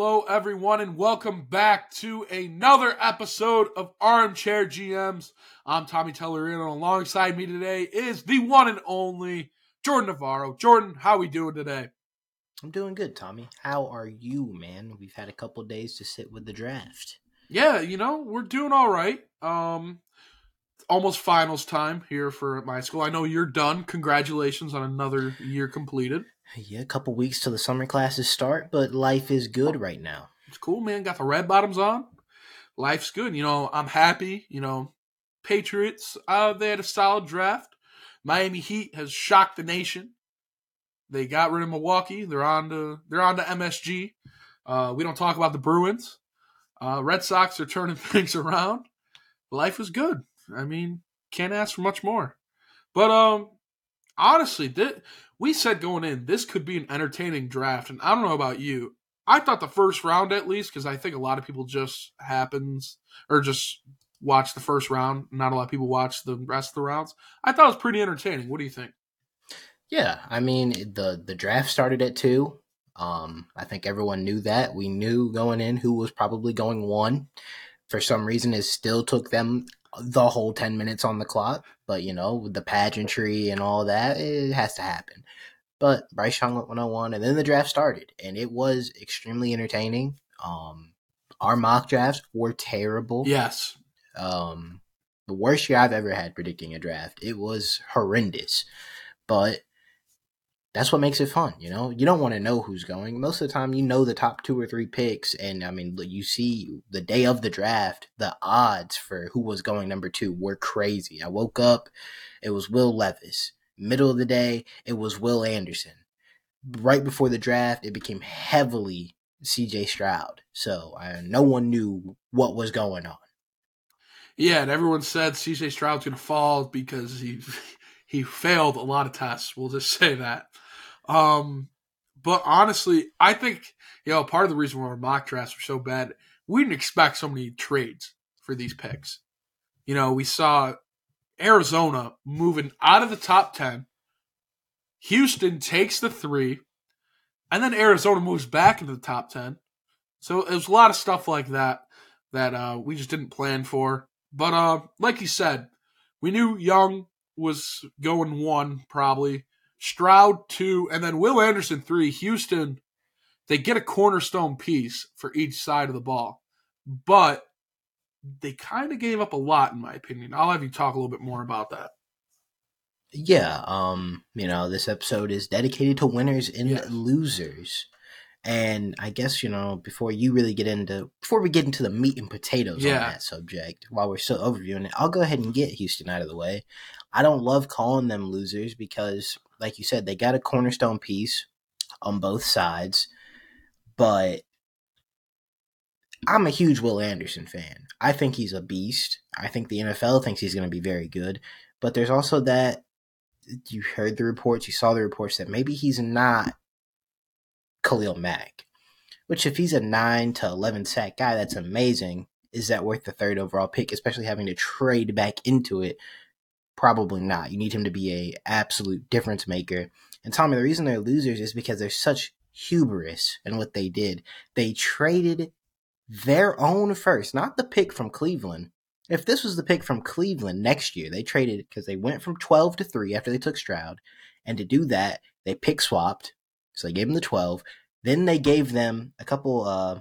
hello, everyone, and welcome back to another episode of Armchair GMs. I'm Tommy Tellerino. And alongside me today is the one and only Jordan Navarro. Jordan, how we doing today? I'm doing good, Tommy. How are you, man? We've had a couple days to sit with the draft. Yeah, you know, we're doing all right. Um almost finals time here for my school. I know you're done. Congratulations on another year completed. Yeah, a couple weeks till the summer classes start, but life is good right now. It's cool, man. Got the red bottoms on. Life's good. You know, I'm happy. You know, Patriots, uh, they had a solid draft. Miami Heat has shocked the nation. They got rid of Milwaukee. They're on to they're on to MSG. Uh, we don't talk about the Bruins. Uh, Red Sox are turning things around. Life is good. I mean, can't ask for much more. But um, honestly, th- we said going in this could be an entertaining draft, and I don't know about you. I thought the first round at least because I think a lot of people just happens or just watch the first round. Not a lot of people watch the rest of the rounds. I thought it was pretty entertaining. What do you think? Yeah, I mean the the draft started at two. Um, I think everyone knew that. We knew going in who was probably going one. For some reason, it still took them the whole 10 minutes on the clock. But, you know, with the pageantry and all that, it has to happen. But Bryce Young went 101, and then the draft started, and it was extremely entertaining. Um, our mock drafts were terrible. Yes. Um, the worst year I've ever had predicting a draft. It was horrendous. But that's what makes it fun, you know. You don't want to know who's going. Most of the time, you know the top two or three picks, and I mean, you see the day of the draft, the odds for who was going number two were crazy. I woke up, it was Will Levis. Middle of the day, it was Will Anderson. Right before the draft, it became heavily C.J. Stroud. So uh, no one knew what was going on. Yeah, and everyone said C.J. Stroud's going to fall because he he failed a lot of tests. We'll just say that. Um, but honestly, I think you know part of the reason why our mock drafts were so bad, we didn't expect so many trades for these picks. You know, we saw Arizona moving out of the top ten. Houston takes the three, and then Arizona moves back into the top ten. So it was a lot of stuff like that that uh, we just didn't plan for. But uh, like you said, we knew Young was going one probably. Stroud two, and then Will Anderson three. Houston, they get a cornerstone piece for each side of the ball, but they kind of gave up a lot, in my opinion. I'll have you talk a little bit more about that. Yeah, um, you know, this episode is dedicated to winners and yes. losers. And I guess, you know, before you really get into before we get into the meat and potatoes yeah. on that subject, while we're still overviewing it, I'll go ahead and get Houston out of the way. I don't love calling them losers because like you said, they got a cornerstone piece on both sides, but I'm a huge Will Anderson fan. I think he's a beast. I think the NFL thinks he's going to be very good, but there's also that you heard the reports, you saw the reports that maybe he's not Khalil Mack. Which, if he's a 9 to 11 sack guy, that's amazing. Is that worth the third overall pick, especially having to trade back into it Probably not. You need him to be a absolute difference maker. And Tommy, the reason they're losers is because they're such hubris in what they did. They traded their own first, not the pick from Cleveland. If this was the pick from Cleveland next year, they traded because they went from 12 to 3 after they took Stroud. And to do that, they pick swapped. So they gave them the 12. Then they gave them a couple uh,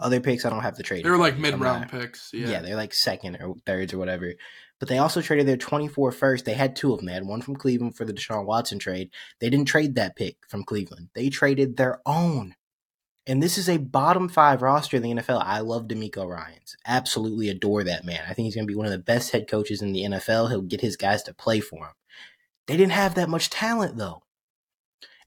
other picks. I don't have the trade. They were like mid round picks. Yeah. yeah, they're like second or thirds or whatever. But they also traded their 24 first. They had two of them. They had one from Cleveland for the Deshaun Watson trade. They didn't trade that pick from Cleveland. They traded their own. And this is a bottom five roster in the NFL. I love DeMeco Ryans. Absolutely adore that man. I think he's going to be one of the best head coaches in the NFL. He'll get his guys to play for him. They didn't have that much talent, though.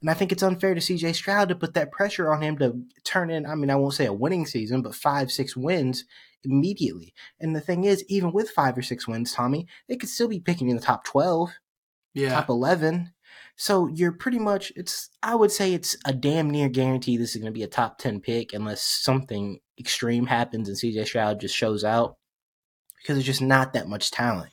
And I think it's unfair to CJ Stroud to put that pressure on him to turn in, I mean, I won't say a winning season, but five, six wins immediately. And the thing is, even with five or six wins, Tommy, they could still be picking in the top 12, yeah. top 11. So you're pretty much, it's, I would say it's a damn near guarantee this is going to be a top 10 pick unless something extreme happens and CJ Stroud just shows out because there's just not that much talent.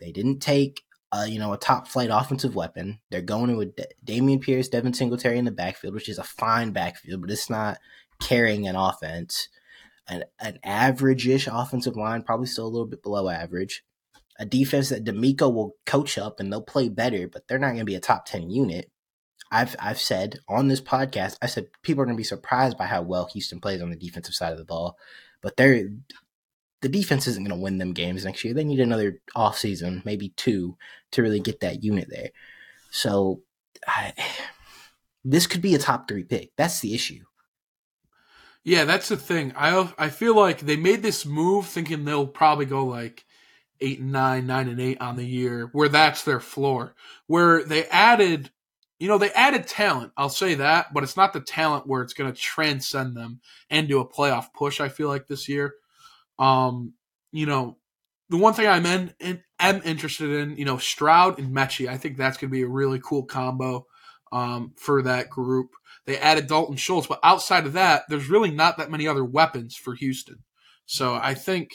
They didn't take uh, you know, a top flight offensive weapon. They're going in with D- Dameon Pierce, Devin Singletary in the backfield, which is a fine backfield, but it's not carrying an offense, an, an average-ish offensive line, probably still a little bit below average, a defense that DeMeco will coach up and they'll play better, but they're not going to be a top 10 unit. I've I've said on this podcast, I said people are going to be surprised by how well Houston plays on the defensive side of the ball, but they're the defense isn't going to win them games next year. They need another offseason, maybe two, to really get that unit there. So I, this could be a top three pick. That's the issue. Yeah, that's the thing. I I feel like they made this move thinking they'll probably go like eight and nine, nine and eight on the year, where that's their floor. Where they added, you know, they added talent. I'll say that, but it's not the talent where it's going to transcend them and do a playoff push. I feel like this year, um, you know, the one thing I'm in, in am interested in, you know, Stroud and Metchie. I think that's going to be a really cool combo um, for that group. They added Dalton Schultz, but outside of that, there's really not that many other weapons for Houston. So I think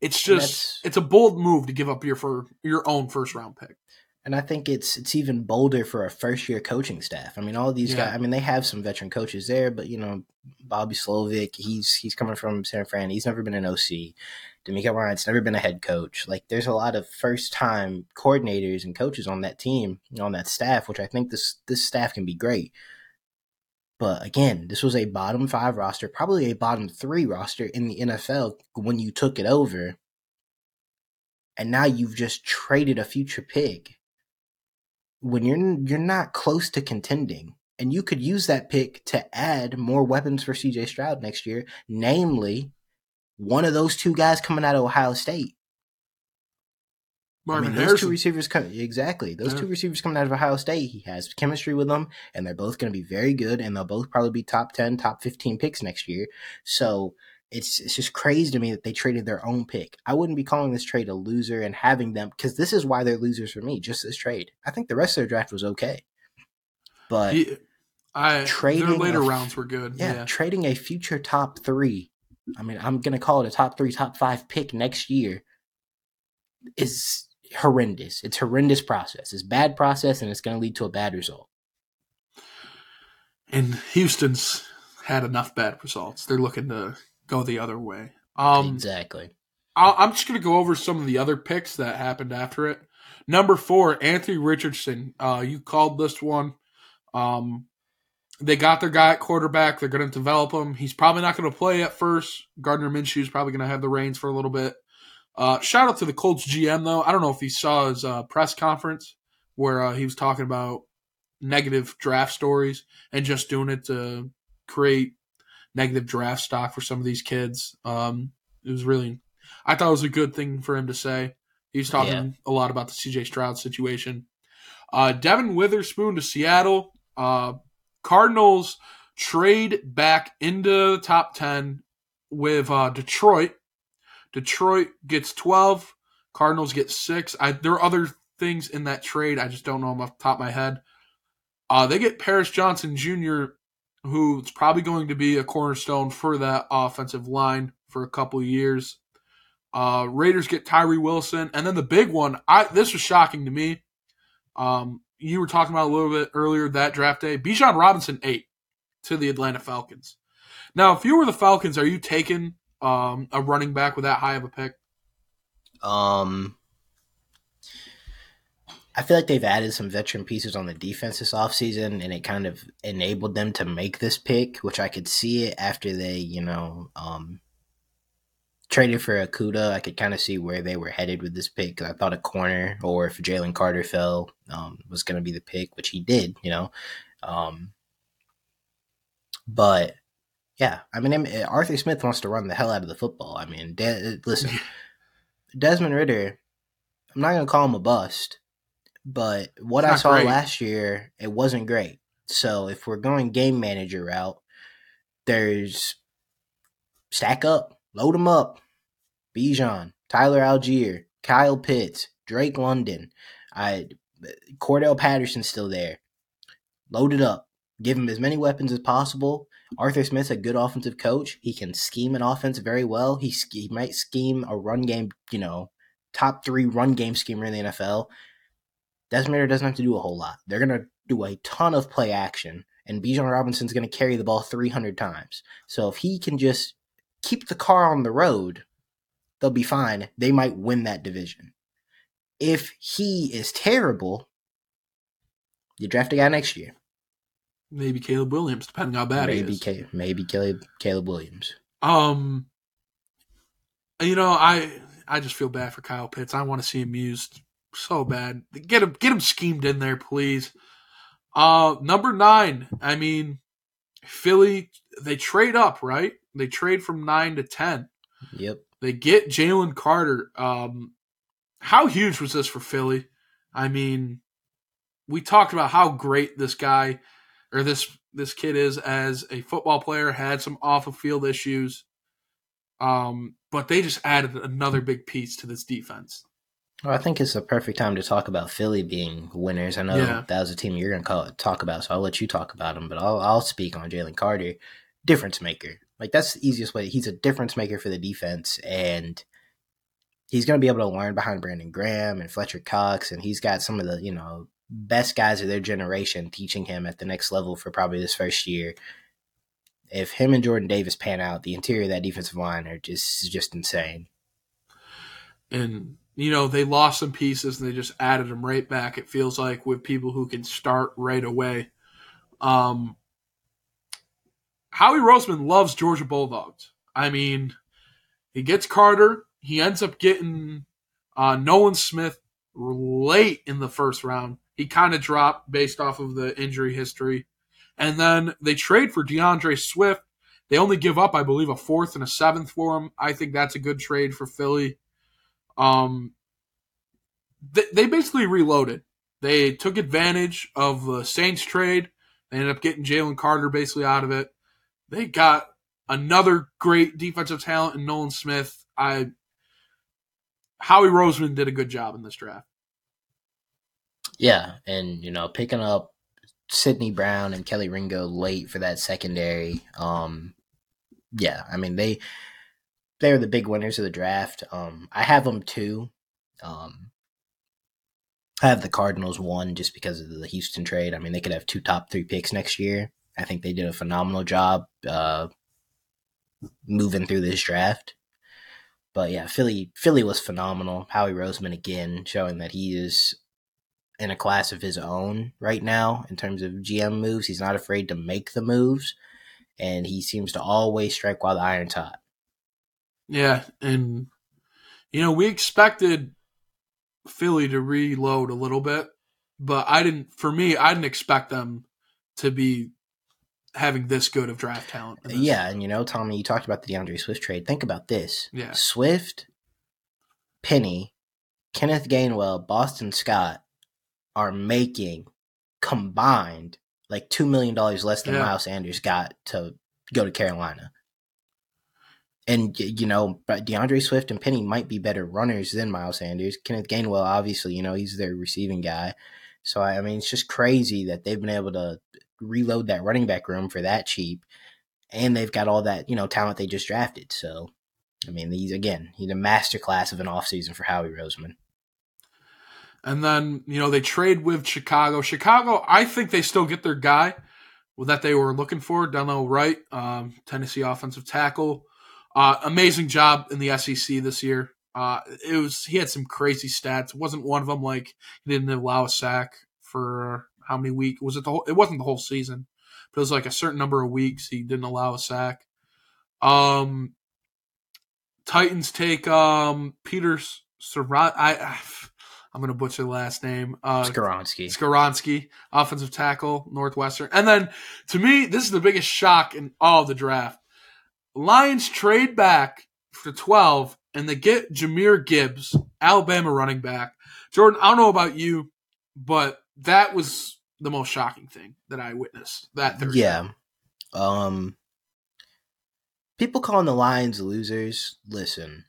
it's just it's a bold move to give up your for your own first round pick. And I think it's it's even bolder for a first year coaching staff. I mean, all these yeah. guys. I mean, they have some veteran coaches there, but you know, Bobby Slowik, he's he's coming from San Fran. He's never been an OC. DeMeco Ryans never been a head coach. Like, there's a lot of first time coordinators and coaches on that team, on that staff, which I think this this staff can be great. But again, this was a bottom five roster, probably a bottom three roster in the NFL when you took it over. And now you've just traded a future pick when you're you're not close to contending. And you could use that pick to add more weapons for CJ Stroud next year, namely one of those two guys coming out of Ohio State. Marvin I mean, those Harrison. two receivers come exactly. Those yeah. two receivers coming out of Ohio State, he has chemistry with them, and they're both going to be very good, and they'll both probably be top ten, top fifteen picks next year. So it's it's just crazy to me that they traded their own pick. I wouldn't be calling this trade a loser and having them because this is why they're losers for me. Just this trade, I think the rest of their draft was okay, but I trading their later a, rounds were good. Yeah, yeah, trading a future top three. I mean, I'm gonna call it a top three, top five pick next year. Is horrendous. It's horrendous process. It's bad process, and it's going to lead to a bad result. And Houston's had enough bad results. They're looking to go the other way. Um, exactly. i am just going to go over some of the other picks that happened after it. Number four, Anthony Richardson. Uh, you called this one. Um, they got their guy at quarterback. They're going to develop him. He's probably not going to play at first. Gardner Minshew's probably going to have the reins for a little bit. Uh, shout out to the Colts GM though. I don't know if he saw his uh, press conference where uh, he was talking about negative draft stories and just doing it to create negative draft stock for some of these kids. Um, it was really, I thought it was a good thing for him to say. He's talking yeah. a lot about the CJ Stroud situation. Uh, Devon Witherspoon to Seattle. Uh, Cardinals trade back into the top 10 with uh, Detroit Detroit gets 12. Cardinals get six. I, there are other things in that trade. I just don't know them off the top of my head. Uh, they get Paris Johnson Jr., who's probably going to be a cornerstone for that offensive line for a couple years. Uh, Raiders get Tyree Wilson, and then the big one. I this was shocking to me. Um, you were talking about a little bit earlier that draft day. Bijan Robinson eight to the Atlanta Falcons. Now, if you were the Falcons, are you taking um, a running back with that high of a pick? Um, I feel like they've added some veteran pieces on the defense this offseason, and it kind of enabled them to make this pick, which I could see it after they, you know, um, traded for Okudah. I could kind of see where they were headed with this pick because I thought a corner or if Jalen Carter fell um, was going to be the pick, which he did, you know. Um, but yeah, I mean, Arthur Smith wants to run the hell out of the football. I mean, De- listen, Desmond Ridder, I'm not gonna call him a bust, but what I saw great. last year, it wasn't great. So if we're going game manager route, there's stack up, load them up, Bijan, Tyler Allgeier, Kyle Pitts, Drake London, I Cordarrelle Patterson's still there. Load it up. Give him as many weapons as possible Arthur Smith's a good offensive coach. He can scheme an offense very well. He, he might scheme a run game, you know, top three run game schemer in the NFL. Desmond doesn't have to do a whole lot. They're going to do a ton of play action, and Bijan Robinson's going to carry the ball 300 times. So if he can just keep the car on the road, they'll be fine. They might win that division. If he is terrible, you draft a guy next year. Maybe Caleb Williams, depending how bad maybe he is. Caleb, maybe Caleb Caleb Williams. Um, you know, I I just feel bad for Kyle Pitts. I want to see him used so bad. Get him get him schemed in there, please. Uh, number nine. I mean, Philly. They trade up, right? They trade from nine to ten. Yep. They get Jalen Carter. Um, how huge was this for Philly? I mean, we talked about how great this guy or this this kid is as a football player. Had some off of field issues, um, but they just added another big piece to this defense. Well, I think it's a perfect time to talk about Philly being winners. I know Yeah. that was a team you're going to talk about, so I'll let you talk about them. But I'll I'll speak on Jalen Carter, difference maker. Like that's the easiest way. He's a difference maker for the defense, and he's going to be able to learn behind Brandon Graham and Fletcher Cox, and he's got some of the you know best guys of their generation teaching him at the next level for probably this first year. If him and Jordan Davis pan out, the interior of that defensive line are just just insane. and you know they lost some pieces and they just added them right back. It feels like with people who can start right away. Um, Howie Roseman loves Georgia Bulldogs. I mean, he gets Carter. He ends up getting uh, Nolan Smith late in the first round. He kind of dropped based off of the injury history, and then they trade for D'Andre Swift. They only give up, I believe, a fourth and a seventh for him. I think that's a good trade for Philly. Um, they, they basically reloaded. They took advantage of the Saints trade. They ended up getting Jalen Carter basically out of it. They got another great defensive talent in Nolan Smith. I Howie Roseman did a good job in this draft. Yeah, and you know, picking up Sidney Brown and Kelee Ringo late for that secondary. Um, yeah, I mean they they're the big winners of the draft. Um, I have them too. Um, I have the Cardinals one just because of the Houston trade. I mean, they could have two top three picks next year. I think they did a phenomenal job uh, moving through this draft. But yeah, Philly Philly was phenomenal. Howie Roseman again showing that he is in a class of his own right now in terms of GM moves. He's not afraid to make the moves, and he seems to always strike while the iron's hot. Yeah, and you know we expected Philly to reload a little bit, but I didn't. For me, I didn't expect them to be having this good of draft talent. Yeah, and you know, Tommy, you talked about the D'Andre Swift trade. Think about this: Yeah. Swift, Penny, Kenneth Gainwell, Boston Scott are making combined like two million dollars less than Yeah. Miles Sanders got to go to Carolina. And you know, D'Andre Swift and Penny might be better runners than Miles Sanders. Kenneth Gainwell, obviously, you know, he's their receiving guy. So I I mean, it's just crazy that they've been able to reload that running back room for that cheap, and they've got all that you know talent they just drafted. So, I mean, he's again, he's a masterclass of an offseason for Howie Roseman. And then, you know, they trade with Chicago. Chicago, I think they still get their guy that they were looking for, Darnell Wright, um, Tennessee offensive tackle. Uh, amazing job in the SEC this year. Uh, it was he had some crazy stats. It wasn't one of them like he didn't allow a sack for how many weeks? Was it the whole? It wasn't the whole season, but it was like a certain number of weeks he didn't allow a sack. Um, Titans take um Peter Sarat. I, I I'm gonna butcher the last name. Uh, Skoronski. Skoronski, offensive tackle, Northwestern. And then to me, this is the biggest shock in all the draft. Lions trade back for 12 and they get Jahmyr Gibbs, Alabama running back. Jordan, I don't know about you, but that was the most shocking thing that I witnessed that Thursday. Yeah. Um people calling the Lions losers, listen.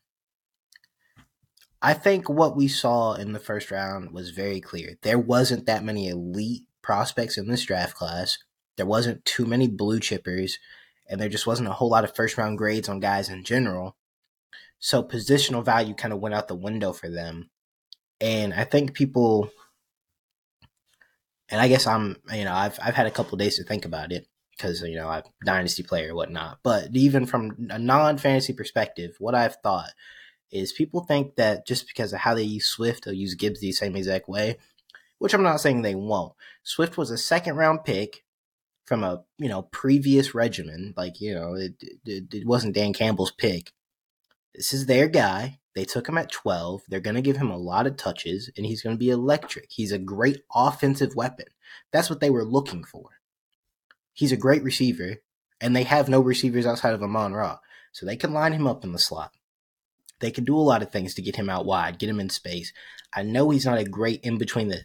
I think what we saw in the first round was very clear. There wasn't that many elite prospects in this draft class. There wasn't too many blue chippers, and there just wasn't a whole lot of first round grades on guys in general. So positional value kind of went out the window for them. And I think people and I guess I'm, you know, I've I've had a couple days to think about it because you know I'm dynasty player or whatnot. But even from a non-fantasy perspective, what I've thought is people think that just because of how they use Swift, they'll use Gibbs the same exact way, which I'm not saying they won't. Swift was a second round pick from a you know previous regimen, like you know it, it, it wasn't Dan Campbell's pick. This is their guy. They took him at 12. They're going to give him a lot of touches, and he's going to be electric. He's a great offensive weapon. That's what they were looking for. He's a great receiver, and they have no receivers outside of Amon Ra. So they can line him up in the slot. They can do a lot of things to get him out wide, get him in space. I know he's not a great in between the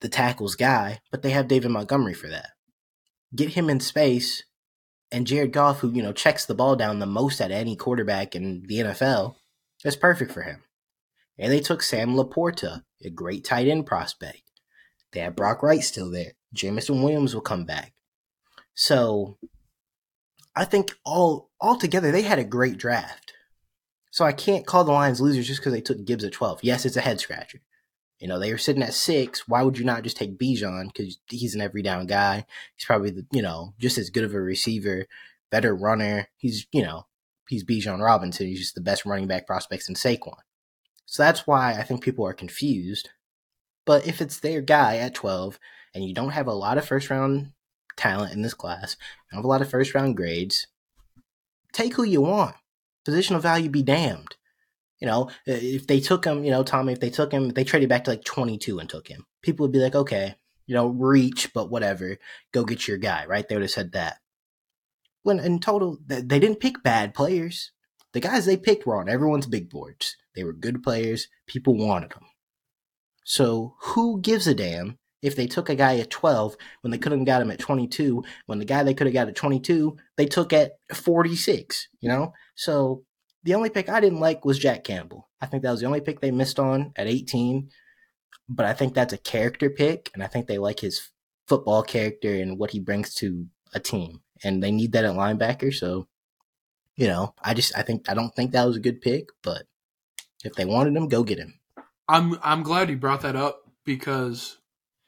the tackles guy, but they have David Montgomery for that. Get him in space, and Jared Goff, who you know checks the ball down the most at any quarterback in the NFL, that's perfect for him. And they took Sam LaPorta, a great tight end prospect. They have Brock Wright still there. Jameson Williams will come back. So I think all all together they had a great draft. So I can't call the Lions losers just because they took Gibbs at 12. Yes, it's a head scratcher. You know, they were sitting at six. Why would you not just take Bijan? Because he's an every down guy. He's probably, the, you know, just as good of a receiver, better runner. He's, you know, he's Bijan Robinson. He's just the best running back prospects in Saquon. So that's why I think people are confused. But if it's their guy at 12 and you don't have a lot of first round talent in this class, you have a lot of first round grades, take who you want positional value be damned. You know, if they took him, you know, Tommy, if they took him, they traded back to like 22 and took him, people would be like, okay, you know, reach, but whatever, go get your guy, right? They would have said that. When in total, they didn't pick bad players. The guys they picked were on everyone's big boards. They were good players. People wanted them. So who gives a damn if they took a guy at 12 when they could have got him at 22 when the guy they could have got at 22 they took at 46 you know so the only pick i didn't like was jack campbell i think that was the only pick they missed on at 18 but i think that's a character pick and i think they like his football character and what he brings to a team and they need that at linebacker so you know i just i think i don't think that was a good pick but if they wanted him go get him i'm i'm glad you brought that up because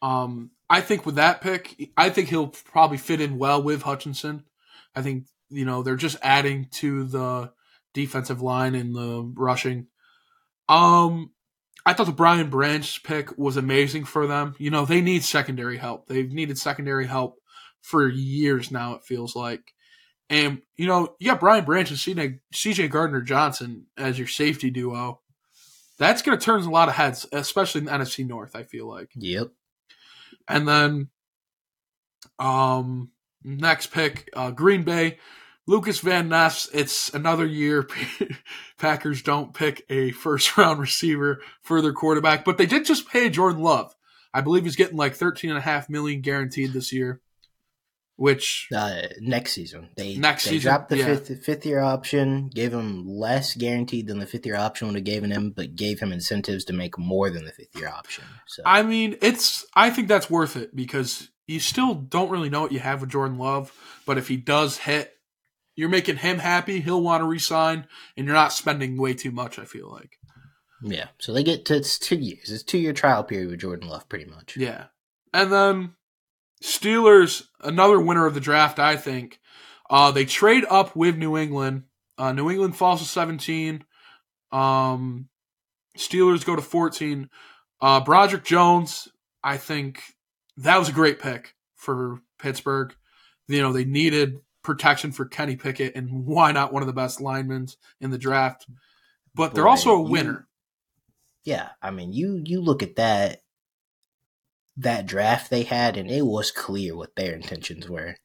um, I think with that pick, I think he'll probably fit in well with Hutchinson. I think you know they're just adding to the defensive line and the rushing. Um, I thought the Brian Branch pick was amazing for them. You know they need secondary help. They've needed secondary help for years now. It feels like, and you know you got Brian Branch and CJ, CJ Gardner Johnson as your safety duo. That's going to turn a lot of heads, especially in the NFC North. I feel like. Yep. And then um next pick, uh, Green Bay, Lucas Van Ness. It's another year Packers don't pick a first round receiver for their quarterback, but they did just pay Jordan Love. I believe he's getting like thirteen and a half million guaranteed this year. Which uh, next season they next they season, dropped the yeah. fifth fifth year option, gave him less guaranteed than the fifth year option would have given him, but gave him incentives to make more than the fifth year option. So I mean, it's I think that's worth it because you still don't really know what you have with Jordan Love, but if he does hit, you're making him happy. He'll want to resign, and you're not spending way too much. I feel like. Yeah, so they get to it's two years. It's two year trial period with Jordan Love, pretty much. Yeah, and then Steelers, another winner of the draft, I think. Uh, they trade up with New England. Uh, New England falls to 17. Um, Steelers go to 14. Uh, Broderick Jones, I think that was a great pick for Pittsburgh. You know, they needed protection for Kenny Pickett, and why not one of the best linemen in the draft? But they're also a you- winner. Yeah, I mean, you you look at that that draft they had, and it was clear what their intentions were.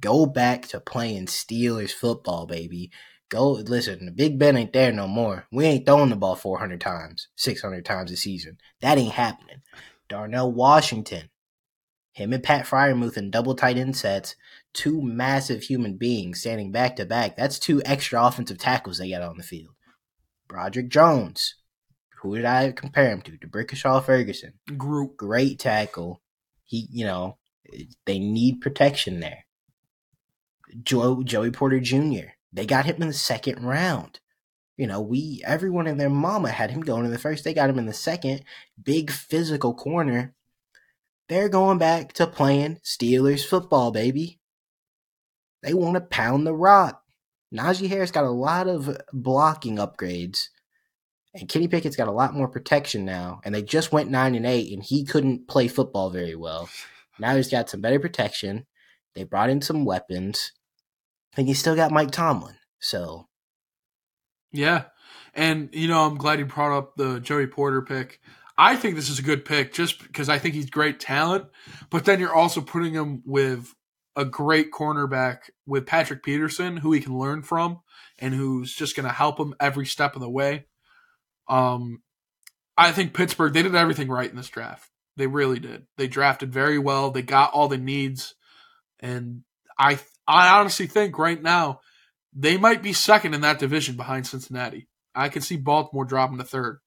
Go back to playing Steelers football, baby. Go listen. The Big Ben ain't there no more. We ain't throwing the ball four hundred times, six hundred times a season. That ain't happening. Darnell Washington, him and Pat Freiermuth in double tight end sets, two massive human beings standing back to back. That's two extra offensive tackles they got on the field. Broderick Jones, who did I compare him to? To Brickashaw Ferguson. Group. Great tackle. He, you know, they need protection there. Joe, Joey Porter Jr. They got him in the second round. You know, we everyone and their mama had him going in the first. They got him in the second. Big physical corner. They're going back to playing Steelers football, baby. They want to pound the rock. Najee Harris got a lot of blocking upgrades. And Kenny Pickett's got a lot more protection now. And they just went nine and eight, and he couldn't play football very well. Now he's got some better protection. They brought in some weapons. And he still got Mike Tomlin. So Yeah. And you know, I'm glad you brought up the Joey Porter pick. I think this is a good pick just because I think he's great talent, but then you're also putting him with a great cornerback with Patrick Peterson, who he can learn from and who's just going to help him every step of the way. Um, I think Pittsburgh they did everything right in this draft. They really did. They drafted very well. They got all the needs, and I I honestly think right now they might be second in that division behind Cincinnati. I can see Baltimore dropping to third.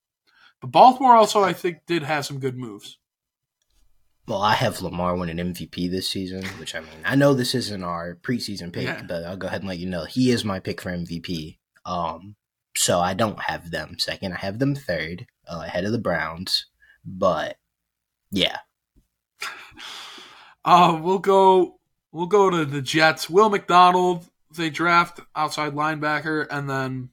But Baltimore also, I think, did have some good moves. Well, I have Lamar winning MVP this season, which I mean, I know this isn't our preseason pick, Yeah. but I'll go ahead and let you know he is my pick for MVP. Um, so I don't have them second. I have them third, uh, ahead of the Browns. But yeah, Uh, we'll go. We'll go to the Jets. Will McDonald. They draft outside linebacker, and then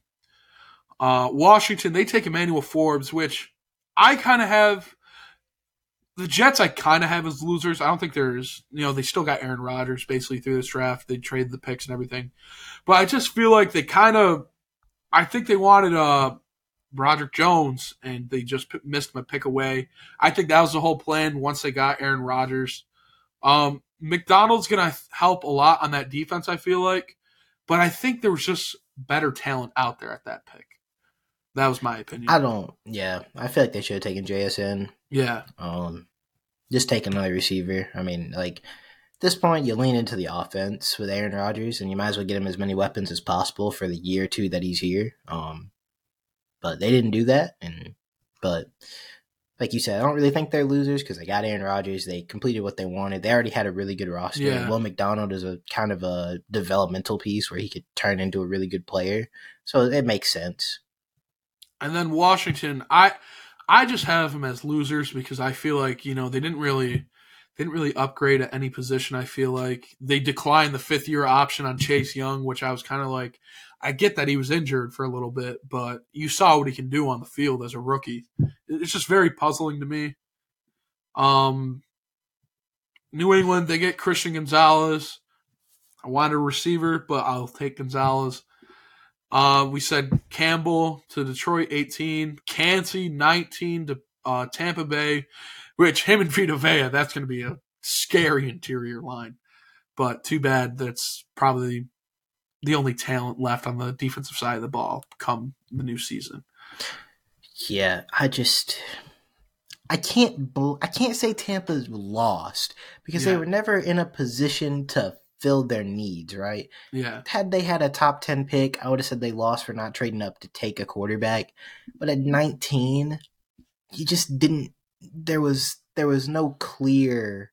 uh, Washington. They take Emmanuel Forbes, which I kind of have. The Jets, I kind of have as losers. I don't think there's, you know, they still got Aaron Rodgers basically through this draft. They traded the picks and everything, but I just feel like they kind of. I think they wanted uh Broderick Jones, and they just p- missed my pick away. I think that was the whole plan once they got Aaron Rodgers. Um, McDonald's going to help a lot on that defense, I feel like, but I think there was just better talent out there at that pick. That was my opinion. I don't. Yeah, I feel like they should have taken JSN. yeah, Um, just take another receiver. I mean, like at this point, you lean into the offense with Aaron Rodgers, and you might as well get him as many weapons as possible for the year or two that he's here. Um, but they didn't do that, and but like you said, I don't really think they're losers because they got Aaron Rodgers. They completed what they wanted. They already had a really good roster. Yeah. And Will McDonald is a kind of a developmental piece where he could turn into a really good player. So it makes sense. And then Washington, I I just have them as losers because I feel like you know they didn't really they didn't really upgrade at any position. I feel like they declined the fifth year option on Chase Young, which I was kind of like, I get that he was injured for a little bit, but you saw what he can do on the field as a rookie. It's just very puzzling to me. Um, New England, they get Christian Gonzalez. I wanted a receiver, but I'll take Gonzalez. Uh, we said Campbell to Detroit 18, Kancey 19 to uh, Tampa Bay, which him and Vita Vea, that's going to be a scary interior line. But too bad that's probably the only talent left on the defensive side of the ball come the new season. Yeah, I just I can't I can't say Tampa's lost because they were never in a position to fill their needs, right? Yeah. Had they had a top 10 pick, I would have said they lost for not trading up to take a quarterback. But at 19, you just didn't there was there was no clear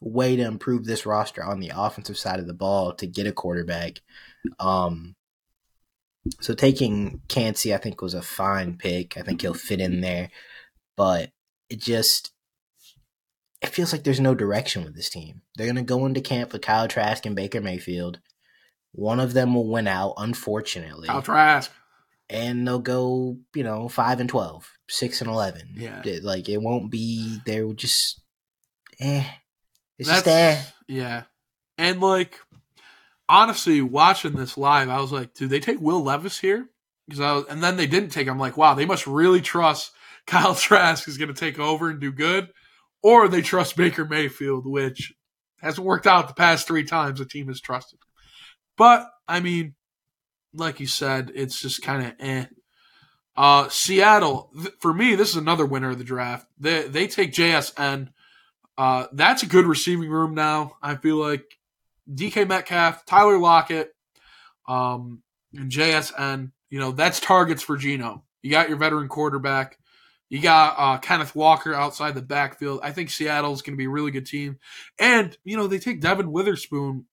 way to improve this roster on the offensive side of the ball to get a quarterback. Um so taking Kancey, I think, was a fine pick. I think he'll fit in there, but it just it feels like there's no direction with this team. They're gonna go into camp with Kyle Trask and Baker Mayfield. One of them will win out, unfortunately, Kyle Trask. and they'll go, you know, five and 12, 6 and eleven. Yeah. It- like it won't be. They're just, eh. It's That's just eh. yeah, and like honestly, watching this live, I was like, "Do they take Will Levis here?" Because I was, and then they didn't take. him. I'm like, "Wow, they must really trust Kyle Trask is going to take over and do good, or they trust Baker Mayfield, which hasn't worked out the past three times the team has trusted." But I mean, like you said, it's just kind of eh. Uh, Seattle, th- for me, this is another winner of the draft. They they take JSN. Uh, that's a good receiving room now. I feel like DK Metcalf, Tyler Lockett, um, and JSN. You know that's targets for Geno. You got your veteran quarterback. You got uh, Kenneth Walker outside the backfield. I think Seattle's going to be a really good team, and you know they take Devon Witherspoon.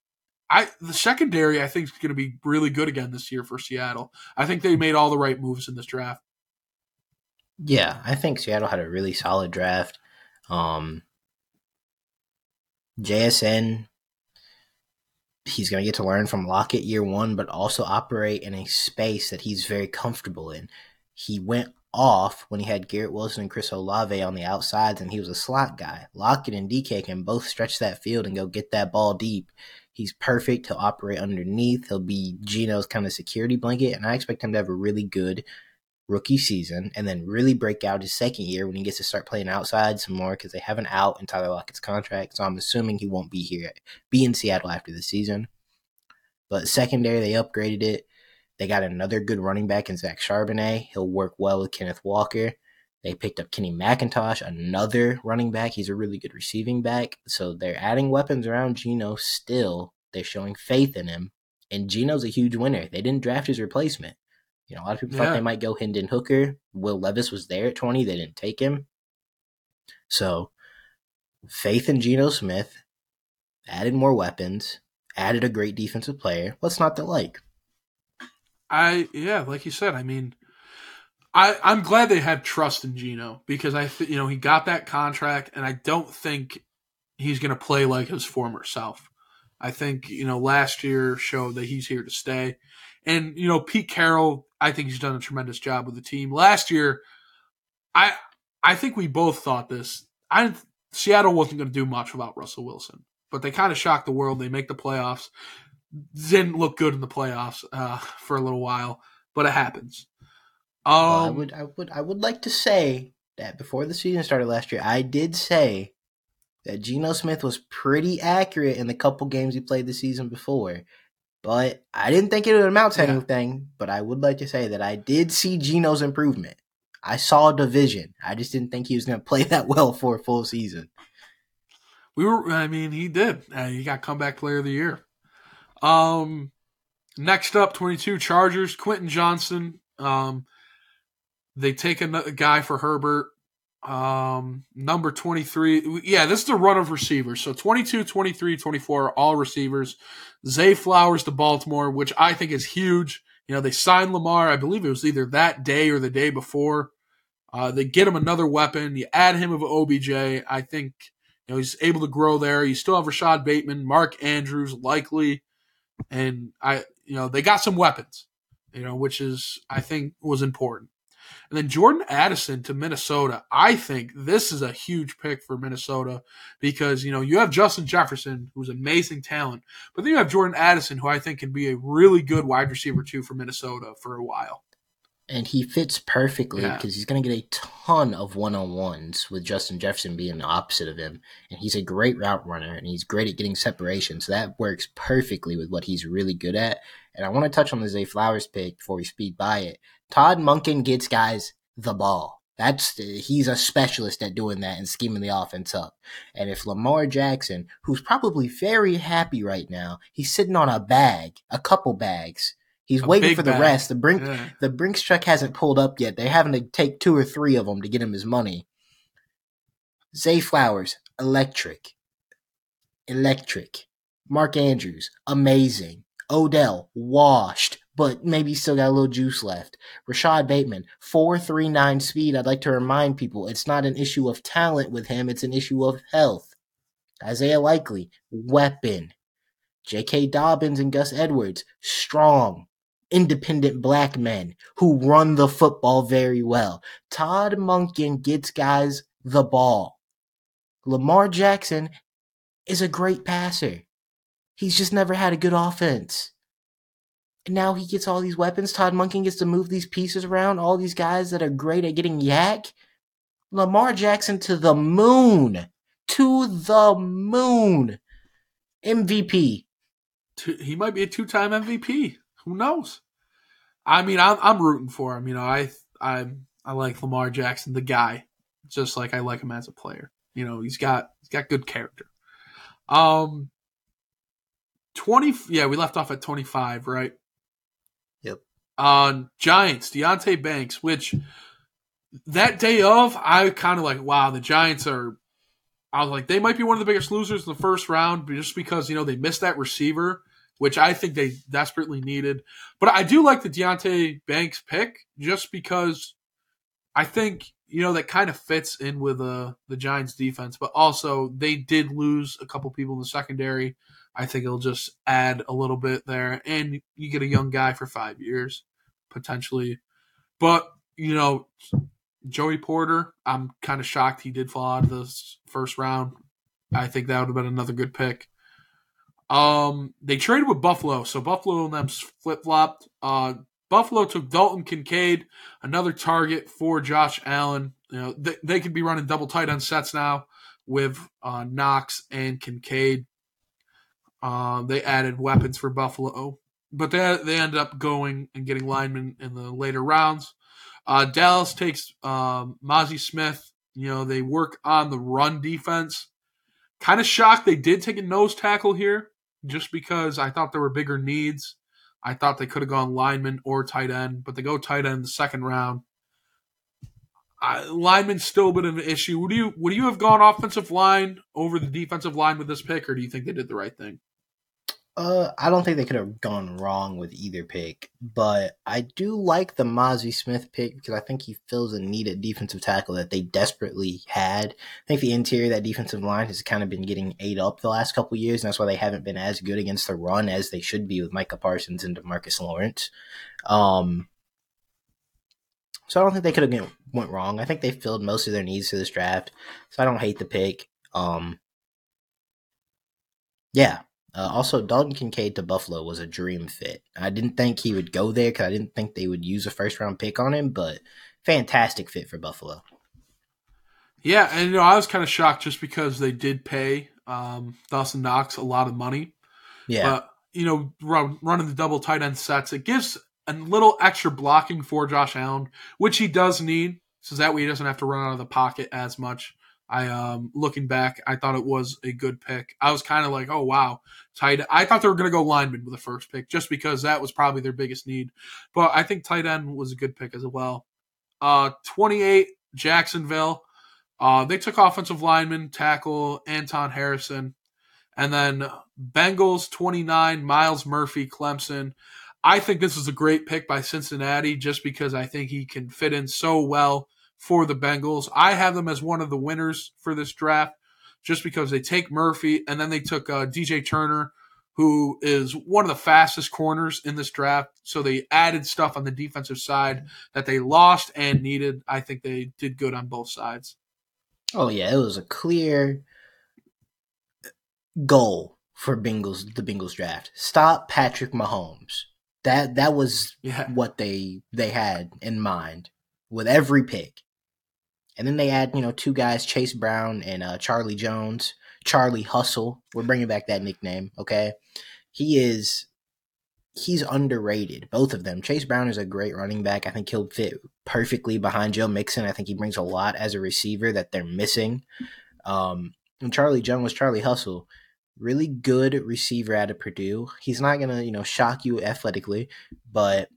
I the secondary I think is going to be really good again this year for Seattle. I think they made all the right moves in this draft. Yeah, I think Seattle had a really solid draft. Um, JSN, he's going to get to learn from Lockett year one, but also operate in a space that he's very comfortable in. He went off when he had Garrett Wilson and Chris Olave on the outsides, and he was a slot guy. Lockett and DK can both stretch that field and go get that ball deep. He's perfect. He'll operate underneath. He'll be Geno's kind of security blanket, and I expect him to have a really good rookie season and then really break out his second year when he gets to start playing outside some more because they have an out in Tyler Lockett's contract. So I'm assuming he won't be here, be in Seattle after the season. But secondary, they upgraded it. They got another good running back in Zach Charbonnet. He'll work well with Kenneth Walker. They picked up Kenny McIntosh, another running back. He's a really good receiving back. So they're adding weapons around Geno still. They're showing faith in him. And Geno's a huge winner. They didn't draft his replacement. You know, a lot of people yeah. thought they might go Hendon Hooker. Will Levis was there at 20. They didn't take him. So, faith in Geno Smith, added more weapons, added a great defensive player. What's not to like? I, yeah, like you said, I mean, I, I'm glad they had trust in Geno because I, th- you know, he got that contract, and I don't think he's going to play like his former self. I think you know last year showed that he's here to stay, and you know Pete Carroll I think he's done a tremendous job with the team. Last year, I I think we both thought this. I Seattle wasn't going to do much without Russell Wilson, but they kind of shocked the world. They make the playoffs. Didn't look good in the playoffs uh, for a little while, but it happens. Um, well, I um, would I would I would like to say that before the season started last year, I did say that Geno Smith was pretty accurate in the couple games he played the season before. But I didn't think it would amount to yeah. anything. But I would like to say that I did see Geno's improvement. I saw a division. I just didn't think he was going to play that well for a full season. We were. I mean, he did. Uh, he got comeback player of the year. Um, next up, twenty-two Chargers. Quentin Johnston. Um, they take a, a guy for Herbert. Um, number 23. Yeah, this is the run of receivers. So 22, 23, 24, all receivers. Zay Flowers to Baltimore, which I think is huge. You know, they signed Lamar. I believe it was either that day or the day before. Uh, they get him another weapon. You add him of OBJ. I think you know he's able to grow there. You still have Rashod Bateman, Mark Andrews, likely, and I you know they got some weapons. You know, which is I think was important. And then Jordan Addison to Minnesota. I think this is a huge pick for Minnesota because, you know, you have Justin Jefferson, who's amazing talent, but then you have Jordan Addison, who I think can be a really good wide receiver too for Minnesota for a while. And he fits perfectly yeah. because he's going to get a ton of one on ones with Justin Jefferson being the opposite of him. And he's a great route runner and he's great at getting separation. So that works perfectly with what he's really good at. And I want to touch on the Zay Flowers pick before we speed by it. Todd Monken gets guys the ball. That's he's a specialist at doing that and scheming the offense up. And if Lamar Jackson, who's probably very happy right now, he's sitting on a bag, a couple bags. He's a waiting for the bag. rest. The Brink, yeah. the Brinks truck hasn't pulled up yet. They're having to take two or three of them to get him his money. Zay Flowers, electric, electric. Mark Andrews, amazing. Odell, washed but maybe still got a little juice left. Rashod Bateman, 439 speed. I'd like to remind people it's not an issue of talent with him, it's an issue of health. Isaiah Likely, weapon. J.K. Dobbins and Gus Edwards, strong, independent black men who run the football very well. Todd Monken gets guys the ball. Lamar Jackson is a great passer. He's just never had a good offense. And now he gets all these weapons. Todd Monken gets to move these pieces around. All these guys that are great at getting YAC. Lamar Jackson to the moon. To the moon. MVP. He might be a two time MVP. Who knows? I mean, I'm, I'm rooting for him. You know, I I I like Lamar Jackson, the guy, just like I like him as a player. You know, he's got he's got good character. Um, twenty. Yeah, we left off at twenty five, right? Yep. On Giants, Deonte Banks, which that day of, I kind of like, wow, the Giants are. I was like, they might be one of the biggest losers in the first round, just because you know they missed that receiver, which I think they desperately needed. But I do like the Deonte Banks pick, just because I think you know that kind of fits in with uh, the Giants defense, but also they did lose a couple people in the secondary. I think it'll just add a little bit there, and you get a young guy for five years potentially. But you know, Joey Porter, I'm kind of shocked he did fall out of the first round. I think that would have been another good pick. Um, they traded with Buffalo, so Buffalo and them flip flopped. Uh, Buffalo took Dalton Kincaid, another target for Josh Allen. You know, they, they could be running double tight end sets now with uh, Knox and Kincaid. Uh, they added weapons for Buffalo, but they they ended up going and getting linemen in the later rounds. Uh, Dallas takes um, Mazi Smith. You know, they work on the run defense. Kind of shocked they did take a nose tackle here, just because I thought there were bigger needs. I thought they could have gone lineman or tight end, but they go tight end in the second round. Uh, lineman's still a bit of an issue. Would you would you have gone offensive line over the defensive line with this pick, or do you think they did the right thing? Uh, I don't think they could have gone wrong with either pick, but I do like the Mazi Smith pick because I think he fills a needed defensive tackle that they desperately had. I think the interior of that defensive line has kind of been getting ate up the last couple years, and that's why they haven't been as good against the run as they should be with Micah Parsons and Demarcus Lawrence. Um, so I don't think they could have went wrong. I think they filled most of their needs for this draft, so I don't hate the pick. Um, yeah, uh, also, Dalton Kincaid to Buffalo was a dream fit. I didn't think he would go there because I didn't think they would use a first round pick on him, but fantastic fit for Buffalo. Yeah, and you know I was kind of shocked just because they did pay um, Dawson Knox a lot of money. Yeah, but you know run, running the double tight end sets it gives a little extra blocking for Josh Allen, which he does need, so that way he doesn't have to run out of the pocket as much. I um looking back, I thought it was a good pick. I was kind of like, oh wow, tight. I thought they were going to go lineman with the first pick, just because that was probably their biggest need. But I think tight end was a good pick as well. Uh, twenty eight Jacksonville. Uh, they took offensive lineman tackle Anton Harrison, and then Bengals twenty nine Myles Murphy Clemson. I think this is a great pick by Cincinnati, just because I think he can fit in so well for the Bengals. I have them as one of the winners for this draft just because they take Murphy and then they took uh, DJ Turner, who is one of the fastest corners in this draft. So they added stuff on the defensive side that they lost and needed. I think they did good on both sides. Oh, yeah. It was a clear goal for Bengals, the Bengals draft. Stop Patrick Mahomes. That that was yeah. what they they had in mind with every pick. And then they add, you know, two guys, Chase Brown and uh, Charlie Jones. Charlie Hustle. We're bringing back that nickname, okay? He is he's underrated, both of them. Chase Brown is a great running back. I think he'll fit perfectly behind Joe Mixon. I think he brings a lot as a receiver that they're missing. Um, and Charlie Jones, was Charlie Hustle, really good receiver out of Purdue. He's not gonna, you know, shock you athletically, but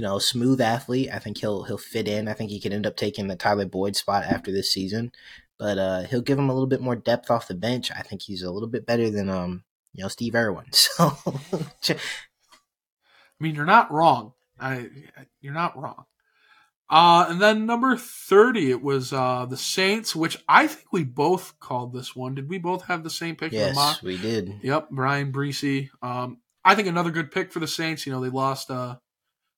you know, smooth athlete. I think he'll he'll fit in. I think he could end up taking the Tyler Boyd spot after this season, but uh, he'll give him a little bit more depth off the bench. I think he's a little bit better than um you know Steve Irwin. So, I mean, you're not wrong. I you're not wrong. Uh, and then number 30, it was uh, the Saints, which I think we both called this one. Did we both have the same pick? Yes, we did. Yep, Bryan Bresee. Um, I think another good pick for the Saints. You know, they lost uh,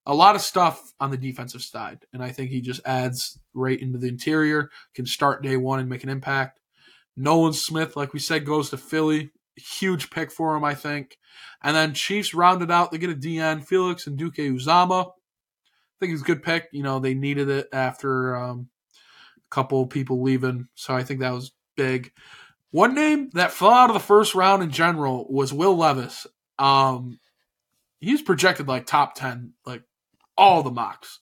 a lot of stuff on the defensive side, and I think he just adds right into the interior. Can start day one and make an impact. Nolan Smith, like we said, goes to Philly. Huge pick for him, I think. And then Chiefs rounded out. They get a DN, Felix Anudike-Uzomah. I think it's a good pick. You know, they needed it after um, a couple people leaving, so I think that was big. One name that fell out of the first round in general was Will Levis. Um, he's projected like top ten, like all the mocks.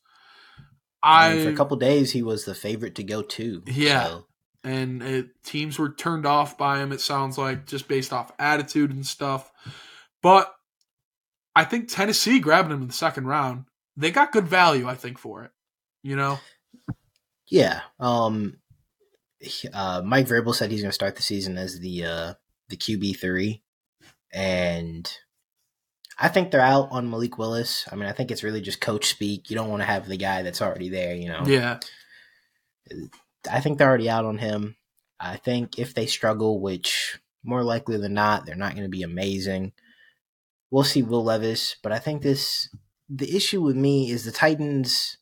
I for a couple days he was the favorite to go to. Yeah. So. And it, teams were turned off by him, it sounds like, just based off attitude and stuff. But I think Tennessee grabbing him in the second round, they got good value, I think, for it. You know? Yeah. Um uh, Mike Vrabel said he's gonna start the season as the uh the QB three. And I think they're out on Malik Willis. I mean, I think it's really just coach speak. You don't want to have the guy that's already there, you know. Yeah. I think they're already out on him. I think if they struggle, which more likely than not, they're not going to be amazing. We'll see Will Levis, but I think this the issue with me is the Titans.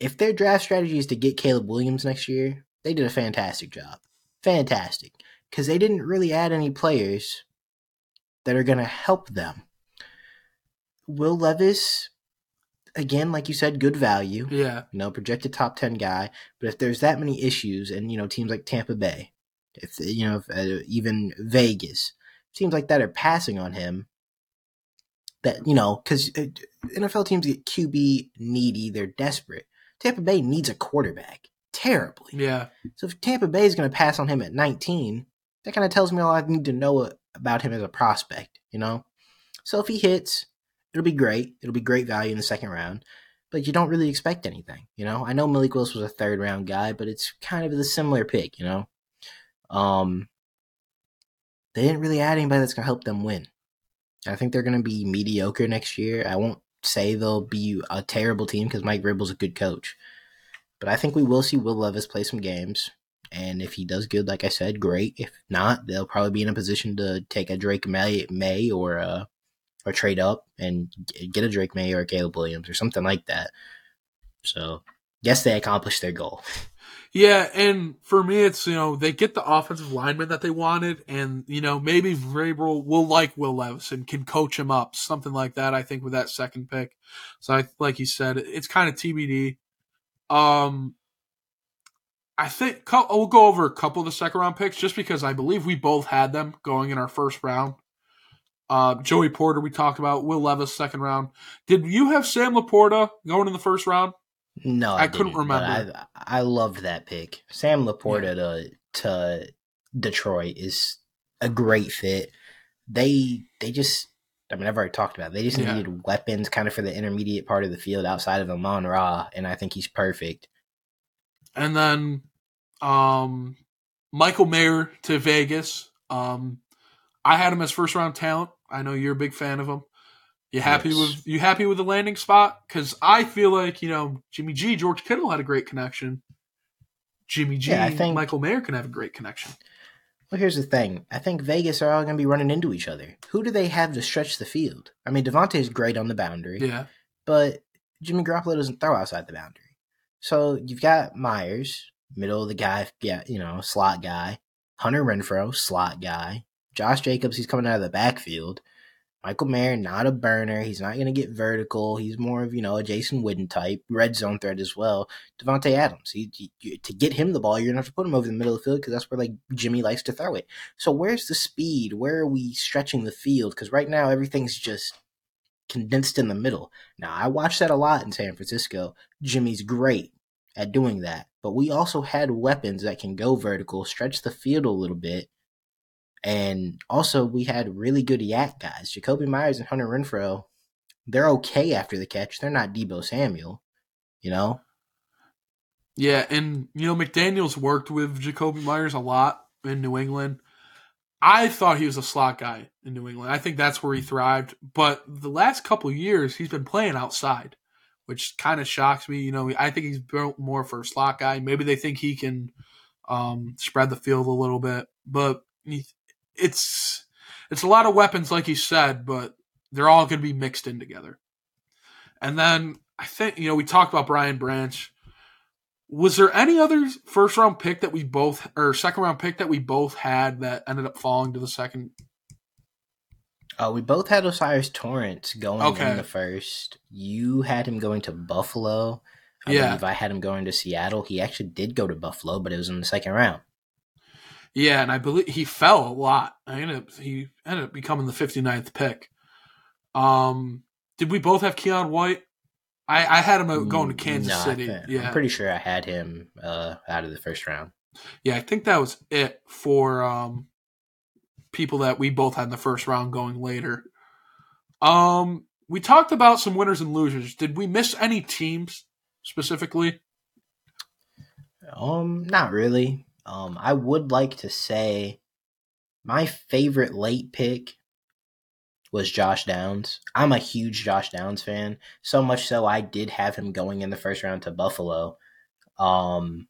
If their draft strategy is to get Caleb Williams next year, they did a fantastic job. Fantastic. Because they didn't really add any players that are going to help them. Will Levis, again, like you said, good value. Yeah. You know, projected top 10 guy. But if there's that many issues, and, you know, teams like Tampa Bay, if, you know, if, uh, even Vegas, teams like that are passing on him, that, you know, because uh, NFL teams get QB needy, they're desperate. Tampa Bay needs a quarterback terribly. Yeah. So if Tampa Bay is going to pass on him at 19, that kind of tells me all I need to know about him as a prospect, you know? So if he hits, it'll be great. It'll be great value in the second round, but you don't really expect anything, you know? I know Malik Willis was a third round guy, but it's kind of a similar pick, you know? Um, they didn't really add anybody that's going to help them win. I think they're going to be mediocre next year. I won't say they'll be a terrible team because Mike Vrabel's a good coach. But I think we will see Will Levis play some games. And if he does good, like I said, great. If not, they'll probably be in a position to take a Drake May, Maye or uh, or trade up and get a Drake Maye or a Caleb Williams or something like that. So, guess they accomplished their goal. Yeah, and for me, it's you know they get the offensive lineman that they wanted, and you know maybe Vrabel will like Will Levis and can coach him up, something like that. I think with that second pick, so I, like you said, it's kind of TBD. Um, I think we'll go over a couple of the second round picks just because I believe we both had them going in our first round. Uh, Joey Porter, we talked about. Will Levis, second round. Did you have Sam LaPorta going in the first round? No, I, I couldn't remember. I, I loved that pick. Sam LaPorta yeah. to to Detroit is a great fit. They they just I mean I've already talked about it. they just yeah. needed weapons kind of for the intermediate part of the field outside of Amon Ra, and I think he's perfect. And then um Michael Mayer to Vegas. Um I had him as first round talent. I know you're a big fan of him. You happy yes. with you happy with the landing spot? Because I feel like you know Jimmy G, George Kittle had a great connection. Jimmy G, yeah, I think, Michael Mayer can have a great connection. Well, here's the thing. I think Vegas are all going to be running into each other. Who do they have to stretch the field? I mean, Davante is great on the boundary. Yeah. But Jimmy Garoppolo doesn't throw outside the boundary. So you've got Meyers, middle of the guy, yeah, you know, slot guy. Hunter Renfrow, slot guy. Josh Jacobs, he's coming out of the backfield. Michael Mayer, not a burner. He's not going to get vertical. He's more of, you know, a Jason Witten type, red zone threat as well. Davante Adams, he, he, to get him the ball, you're going to have to put him over the middle of the field because that's where, like, Jimmy likes to throw it. So where's the speed? Where are we stretching the field? Because right now, everything's just condensed in the middle. Now, I watch that a lot in San Francisco. Jimmy's great at doing that. But we also had weapons that can go vertical, stretch the field a little bit, and also, we had really good YAC guys. Jakobi Meyers and Hunter Renfrow, they're okay after the catch. They're not Deebo Samuel, you know? Yeah, and, you know, McDaniels worked with Jakobi Meyers a lot in New England. I thought he was a slot guy in New England. I think that's where he thrived. But the last couple years, he's been playing outside, which kind of shocks me. You know, I think he's built more for a slot guy. Maybe they think he can um, spread the field a little bit. But it's it's a lot of weapons, like you said, but they're all going to be mixed in together. And then I think you know we talked about Brian Branch. Was there any other first round pick that we both or second round pick that we both had that ended up falling to the second? Uh, we both had O'Cyrus Torrence going okay. in the first. You had him going to Buffalo. I yeah. believe I had him going to Seattle. He actually did go to Buffalo, but it was in the second round. Yeah, and I believe he fell a lot. I ended up, he ended up becoming the 59th pick. Um, did we both have Keion White? I, I had him going to Kansas no, City. yeah, I'm pretty sure I had him uh, out of the first round. Yeah, I think that was it for um, people that we both had in the first round going later. Um, we talked about some winners and losers. Did we miss any teams specifically? Um, not really. Um, I would like to say my favorite late pick was Josh Downs. I'm a huge Josh Downs fan, so much so I did have him going in the first round to Buffalo. Um,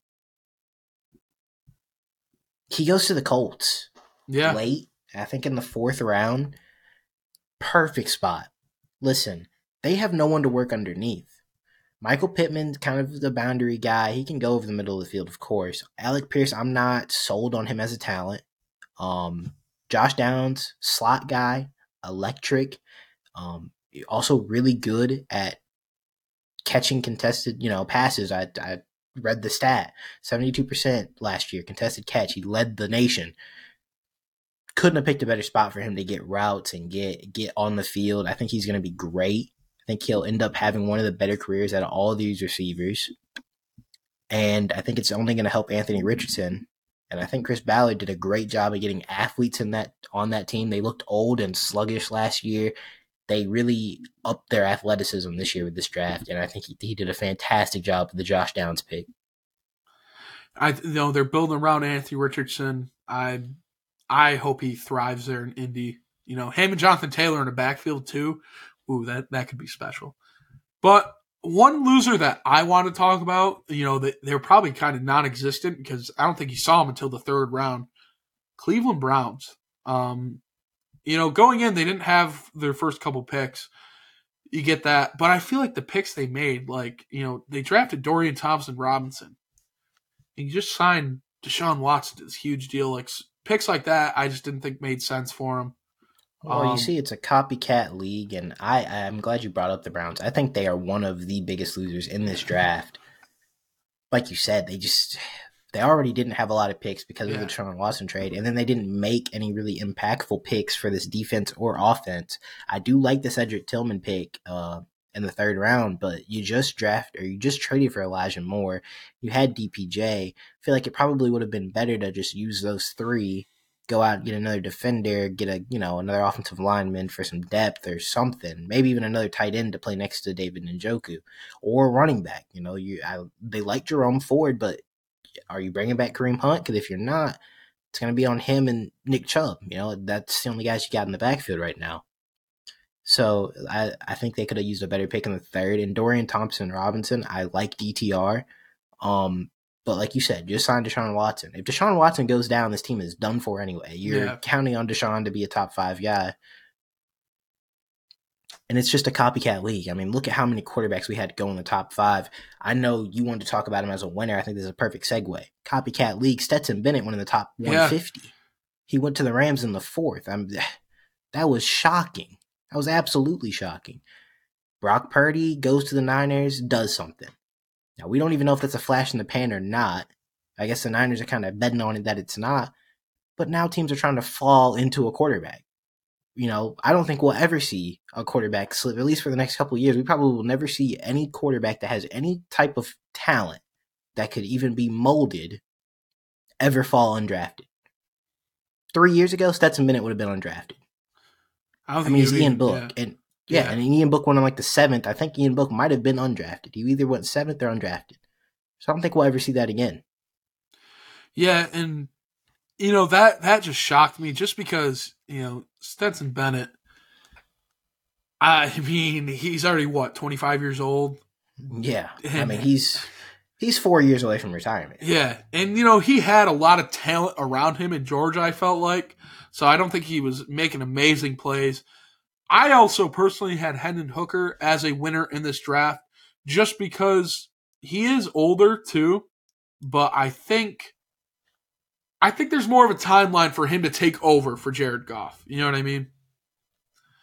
he goes to the Colts. Yeah. Late, I think in the fourth round. Perfect spot. Listen, they have no one to work underneath. Michael Pittman's kind of the boundary guy. He can go over the middle of the field, of course. Alec Pierce, I'm not sold on him as a talent. Um, Josh Downs, slot guy, electric. Um, also really good at catching contested, you know, passes. I, I read the stat 72% last year contested catch he led the nation couldn't have picked a better spot for him to get routes and get get on the field. I think he's going to be great. I think he'll end up having one of the better careers out of all these receivers. And i think it's only going to help anthony richardson. And i think chris ballard did a great job of getting athletes in that on that team. They looked old and sluggish last year. They really upped their athleticism this year with this draft, and I think he, he did a fantastic job with the Josh Downs pick. I know they're building around Anthony Richardson. I I hope he thrives there in Indy. You know, him and Jonathan Taylor in the backfield too. Ooh, that that could be special. But one loser that I want to talk about, you know, that they're probably kind of non-existent because I don't think you saw him until the third round. Cleveland Browns. Um, you know, going in, they didn't have their first couple picks. You get that. But I feel like the picks they made, like, you know, they drafted Dorian Thompson Robinson. And you just signed Deshaun Watson to this huge deal. Like, picks like that, I just didn't think made sense for him. Well, um, you see, it's a copycat league, and I, I'm glad you brought up the Browns. I think they are one of the biggest losers in this draft. Like you said, they just they already didn't have a lot of picks because yeah. of the Deshaun Watson trade, and then they didn't make any really impactful picks for this defense or offense. I do like the Cedric Tillman pick uh, in the third round, but you just draft or you just traded for Elijah Moore. You had DPJ. I feel like it probably would have been better to just use those three, go out and get another defender, get a you know another offensive lineman for some depth or something. Maybe even another tight end to play next to David Njoku or running back. You know, you I, they like Jerome Ford, but are you bringing back Kareem Hunt? Because if you're not, it's going to be on him and Nick Chubb. You know, that's the only guys you got in the backfield right now. So I, I think they could have used a better pick in the third. And Dorian Thompson Robinson, I like DTR. Um, but like you said, just sign Deshaun Watson. If Deshaun Watson goes down, this team is done for anyway. You're yeah. counting on Deshaun to be a top five guy and it's just a copycat league. I mean, look at how many quarterbacks we had go in the top five. I know you wanted to talk about him as a winner. I think this is a perfect segue. Copycat league. Stetson Bennett went in the top 150. Yeah. He went to the Rams in the fourth. I'm that was shocking. That was absolutely shocking. Brock Purdy goes to the Niners, does something. Now we don't even know if that's a flash in the pan or not. I guess the Niners are kind of betting on it that it's not. But now teams are trying to fall into a quarterback you know, I don't think we'll ever see a quarterback slip, at least for the next couple years. We probably will never see any quarterback that has any type of talent that could even be molded ever fall undrafted. Three years ago, Stetson Bennett would have been undrafted. I, I mean, he's Ian Book. Yeah. And yeah, yeah, and Ian Book went on like the seventh. I think Ian Book might have been undrafted. He either went seventh or undrafted. So I don't think we'll ever see that again. Yeah, and you know that that just shocked me just because you know Stetson Bennett. I mean, he's already what twenty five years old. Yeah, and, I mean he's he's four years away from retirement. Yeah, and you know he had a lot of talent around him in Georgia. I felt like so I don't think he was making amazing plays. I also personally had Hendon Hooker as a winner in this draft just because he is older too, but I think I think there's more of a timeline for him to take over for Jared Goff. You know what I mean?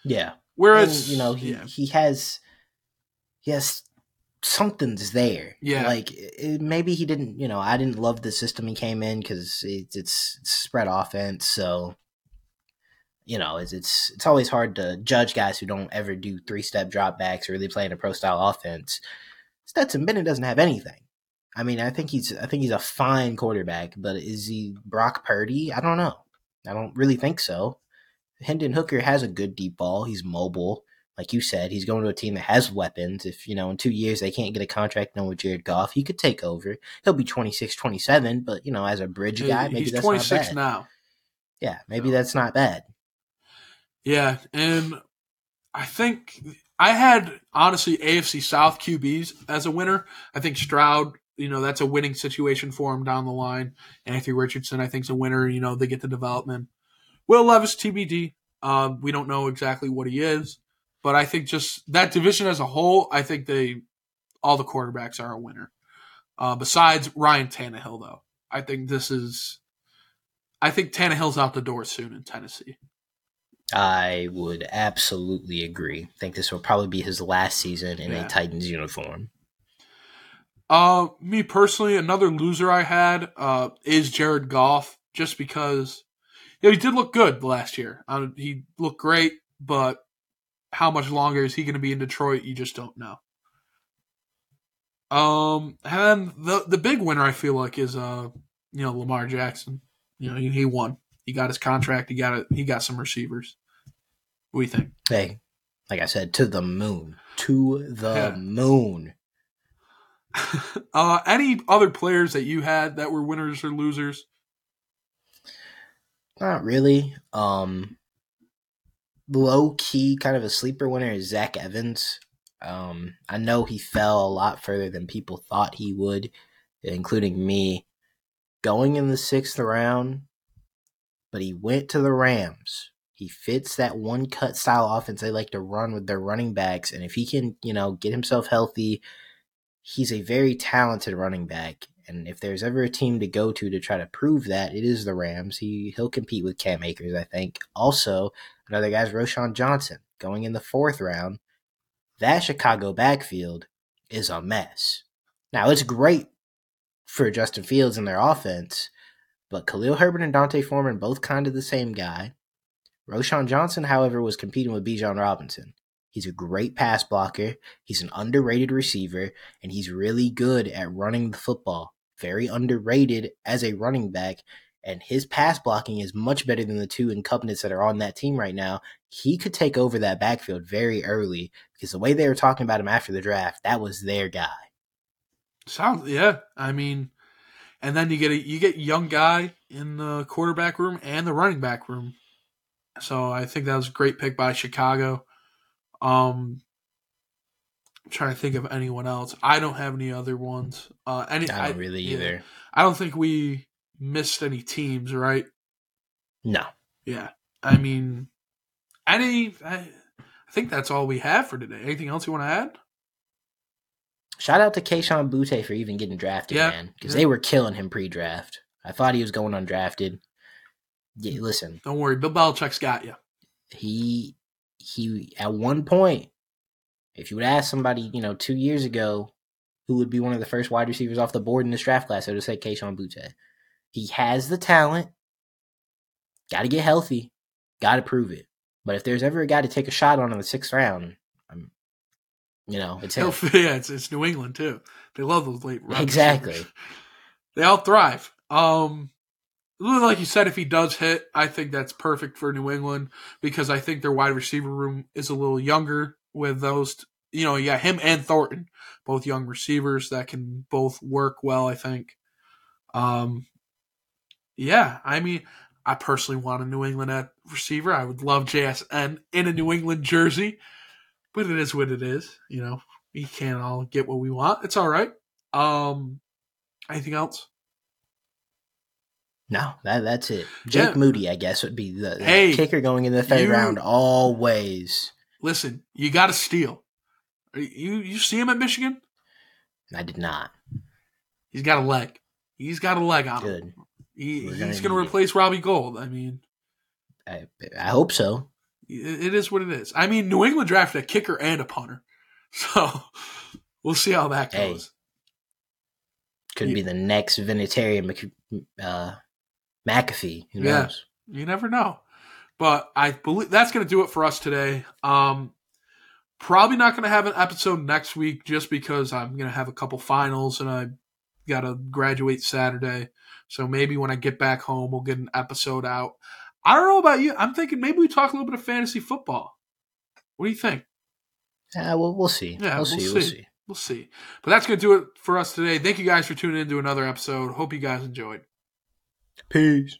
Yeah. Whereas and, you know he yeah. he has he has something's there. Yeah. Like it, maybe he didn't. You know, I didn't love the system he came in because it, it's, it's spread offense. So you know, it's it's it's always hard to judge guys who don't ever do three step drop backs or really play in a pro style offense. Stetson Bennett doesn't have anything. I mean, I think he's I think he's a fine quarterback, but is he Brock Purdy? I don't know. I don't really think so. Hendon Hooker has a good deep ball. He's mobile. Like you said, he's going to a team that has weapons. If, you know, in two years they can't get a contract done with Jared Goff, he could take over. He'll be 26, 27, but, you know, as a bridge guy, maybe he's that's 26 now. Yeah, maybe so. that's not bad. Yeah, and I think I had honestly AFC South QBs as a winner. I think Stroud, you know, that's a winning situation for him down the line. Anthony Richardson, I think, is a winner. You know, they get the development. Will Levis TBD. Um, we don't know exactly what he is, but I think just that division as a whole, I think they all the quarterbacks are a winner. Uh, besides Ryan Tannehill, though, I think this is. I think Tannehill's out the door soon in Tennessee. I would absolutely agree. I think this will probably be his last season in yeah. a Titans uniform. Uh, me personally, another loser I had uh, is Jared Goff, just because you know, he did look good last year. Uh, he looked great, but how much longer is he going to be in Detroit? You just don't know. Um, and the the big winner I feel like is uh, you know, Lamar Jackson. You know, he, he won. He got his contract. He got it. He got some receivers. What do you think? Hey, like I said, to the moon, to the yeah. moon. uh, any other players that you had that were winners or losers? Not really. Um, low key, kind of a sleeper winner is Zach Evans. Um, I know he fell a lot further than people thought he would, including me. Going in the sixth round, but he went to the Rams. He fits that one cut style offense they like to run with their running backs. And if he can, you know, get himself healthy, he's a very talented running back. And if there's ever a team to go to to try to prove that, it is the Rams. He he'll compete with Cam Akers, I think. Also, another guy's Roschon Johnson going in the fourth round. That Chicago backfield is a mess. Now it's great for Justin Fields and their offense, but Khalil Herbert and D'Onta Foreman, both kind of the same guy. Roschon Johnson, however, was competing with Bijan Robinson. He's a great pass blocker. He's an underrated receiver, and he's really good at running the football. Very underrated as a running back, and his pass blocking is much better than the two incumbents that are on that team right now. He could take over that backfield very early because the way they were talking about him after the draft, that was their guy. Sounds yeah. I mean, and then you get a you get young guy in the quarterback room and the running back room. So I think that was a great pick by Chicago. Um, I'm trying to think of anyone else. I don't have any other ones. Uh, any I don't I, really either. Yeah, I don't think we missed any teams, right? No. Yeah. I mean, any. I, I think that's all we have for today. Anything else you want to add? Shout out to Kayshon Boutte for even getting drafted, yeah, man, because yeah. they were killing him pre-draft. I thought he was going undrafted. Yeah, listen. Don't worry, Bill Belichick's got you. He he. At one point, if you would ask somebody, you know, two years ago, who would be one of the first wide receivers off the board in this draft class, I would say Kayshon Boutte. He has the talent. Got to get healthy. Got to prove it. But if there's ever a guy to take a shot on in the sixth round, I'm you know, it's him. yeah, it's, it's New England too. They love those late runs. Exactly. They all thrive. Um, like you said, if he does hit, I think that's perfect for New England because I think their wide receiver room is a little younger with those. You know, yeah, him and Thornton, both young receivers that can both work well. I think. Um, yeah, I mean, I personally want a New England at receiver. I would love JSN in a New England jersey but it is what it is. You know, we can't all get what we want. It's all right. Um, anything else? No, that that's it. Jake yeah. Moody, I guess, would be the, the hey, kicker going in the third you, round always. Listen, you got to steal. You you see him at Michigan? I did not. He's got a leg. He's got a leg on Good. him. He, he's going to replace Robbie Gould. I mean, I, I hope so it is what it is. I mean, New England drafted a kicker and a punter, so we'll see how that goes. Hey, could yeah. be the next Vinatieri uh, McAfee. Who yeah, knows? You never know. But I believe that's going to do it for us today. Um, probably not going to have an episode next week just because I'm going to have a couple finals and I got to graduate Saturday. So maybe when I get back home, we'll get an episode out. I don't know about you. I'm thinking maybe we talk a little bit of fantasy football. What do you think? Yeah, well, we'll see. Yeah, we'll, we'll see. see. We'll see. We'll see. But that's going to do it for us today. Thank you guys for tuning in to another episode. Hope you guys enjoyed. Peace.